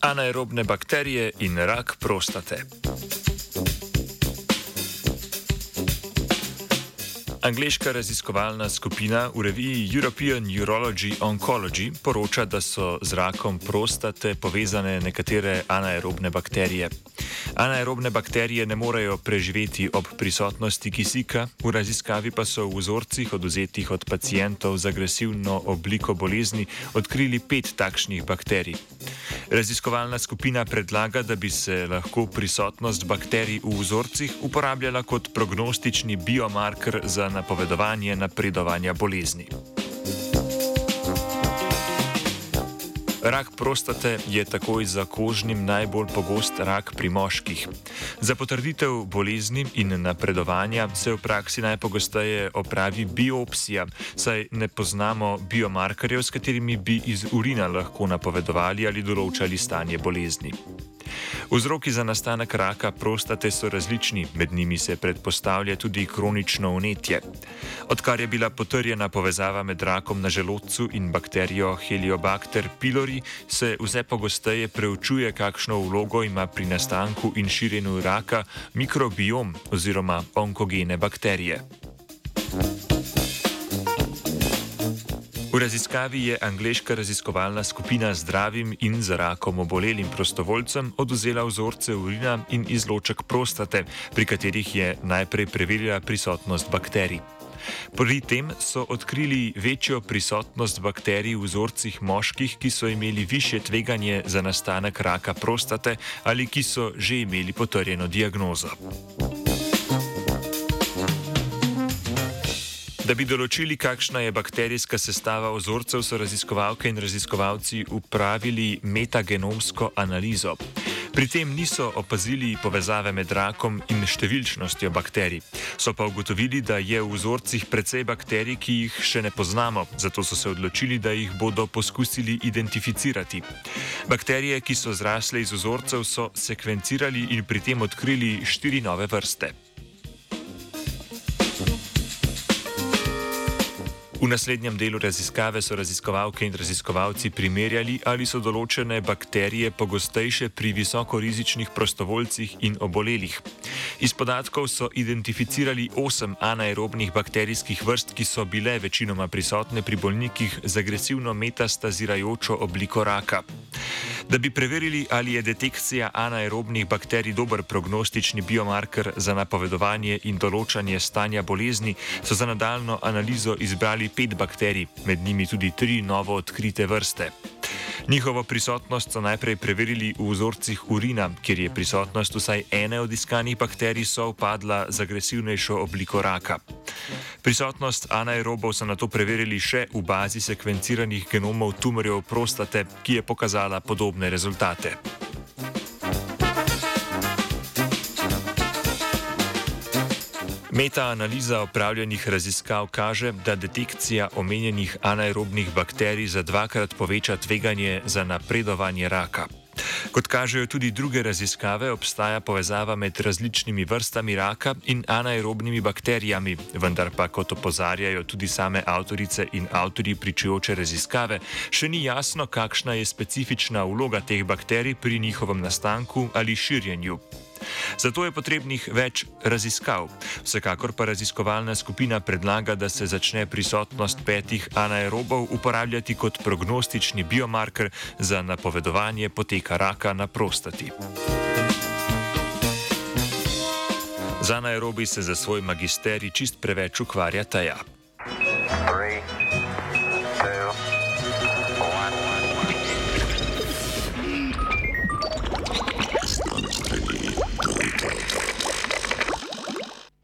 anaerobne bakterije in rak prostate. Angliška raziskovalna skupina v reviji European Urology Oncology poroča, da so z rakom prostate povezane nekatere anaerobne bakterije. Anaerobne bakterije ne morejo preživeti ob prisotnosti kisika, v raziskavi pa so v vzorcih oduzetih od pacijentov z agresivno obliko bolezni odkrili pet takšnih bakterij. Raziskovalna skupina predlaga, da bi se lahko prisotnost bakterij v vzorcih uporabljala kot prognostični biomarker za napovedovanje napredovanja bolezni. Rak prostate je takoj za kožnim najbolj pogost rak pri moških. Za potrditev bolezni in napredovanja se v praksi najpogosteje opravi biopsija, saj ne poznamo biomarkerjev, s katerimi bi iz urina lahko napovedovali ali določali stanje bolezni. Vzroki za nastanek raka prostate so različni, med njimi se predpostavlja tudi kronično unetje. Odkar je bila potrjena povezava med rakom na želodcu in bakterijo Heliobacter pylori, se vse pogosteje preučuje, kakšno vlogo ima pri nastanku in širjenju raka mikrobiom oziroma onkogene bakterije. V raziskavi je angliška raziskovalna skupina zdravim in za rakom obolelim prostovoljcem oduzela vzorce urina in izloček prostate, pri katerih je najprej preverila prisotnost bakterij. Pri tem so odkrili večjo prisotnost bakterij v vzorcih moških, ki so imeli više tveganje za nastanek raka prostate ali ki so že imeli potrjeno diagnozo. Da bi določili, kakšna je bakterijska sestava vzorcev, so raziskovalke in raziskovalci upravili metagenomsko analizo. Pri tem niso opazili povezave med rakom in številčnostjo bakterij. So pa ugotovili, da je v vzorcih precej bakterij, ki jih še ne poznamo, zato so se odločili, da jih bodo poskusili identificirati. Bakterije, ki so zrasle iz vzorcev, so sekvencirali in pri tem odkrili štiri nove vrste. V naslednjem delu raziskave so raziskovalke in raziskovalci primerjali, ali so določene bakterije pogostejše pri visokorizičnih prostovoljcih in obolelih. Iz podatkov so identificirali osem anaerobnih bakterijskih vrst, ki so bile večinoma prisotne pri bolnikih z agresivno metastazirajočo obliko raka. Da bi preverili, ali je detekcija anaerobnih bakterij dober prognostični biomarker za napovedovanje in določanje stanja bolezni, so za nadaljno analizo izbrali pet bakterij, med njimi tudi tri novo odkrite vrste. Njihovo prisotnost so najprej preverili v vzorcih urina, kjer je prisotnost vsaj ene od iskanih bakterij sovpadla z agresivnejšo obliko raka. Prisotnost anaerobov so na to preverili še v bazi sekvenciranih genomov tumorjev prostate, ki je pokazala podobne rezultate. Meta-analiza opravljenih raziskav kaže, da detekcija omenjenih anaerobnih bakterij za dvakrat poveča tveganje za napredovanje raka. Kot kažejo tudi druge raziskave, obstaja povezava med različnimi vrstami raka in anaerobnimi bakterijami, vendar pa, kot opozarjajo tudi same avtorice in avtori pričujoče raziskave, še ni jasno, kakšna je specifična vloga teh bakterij pri njihovem nastanku ali širjenju. Zato je potrebnih več raziskav. Vsekakor pa raziskovalna skupina predlaga, da se začne prisotnost petih anaerobov uporabljati kot prognostični biomarker za napovedovanje poteka raka na prostati. Z anaerobi se za svoj magisterij čist preveč ukvarja ta ja.